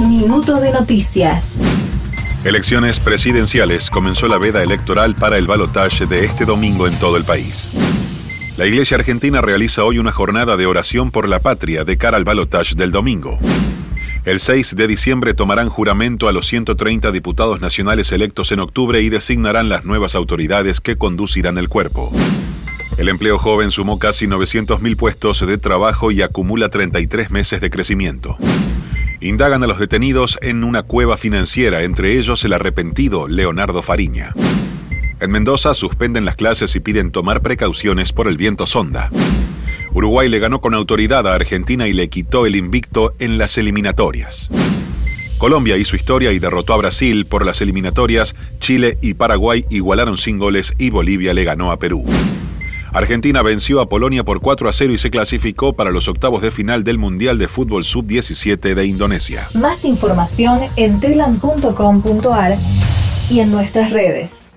Minuto de noticias. Elecciones presidenciales. Comenzó la veda electoral para el balotaje de este domingo en todo el país. La Iglesia Argentina realiza hoy una jornada de oración por la patria de cara al balotaje del domingo. El 6 de diciembre tomarán juramento a los 130 diputados nacionales electos en octubre y designarán las nuevas autoridades que conducirán el cuerpo. El empleo joven sumó casi 900.000 puestos de trabajo y acumula 33 meses de crecimiento. Indagan a los detenidos en una cueva financiera, entre ellos el arrepentido Leonardo Fariña. En Mendoza suspenden las clases y piden tomar precauciones por el viento sonda. Uruguay le ganó con autoridad a Argentina y le quitó el invicto en las eliminatorias. Colombia hizo historia y derrotó a Brasil por las eliminatorias, Chile y Paraguay igualaron sin goles y Bolivia le ganó a Perú. Argentina venció a Polonia por 4 a 0 y se clasificó para los octavos de final del Mundial de Fútbol Sub-17 de Indonesia. Más información en telam.com.ar y en nuestras redes.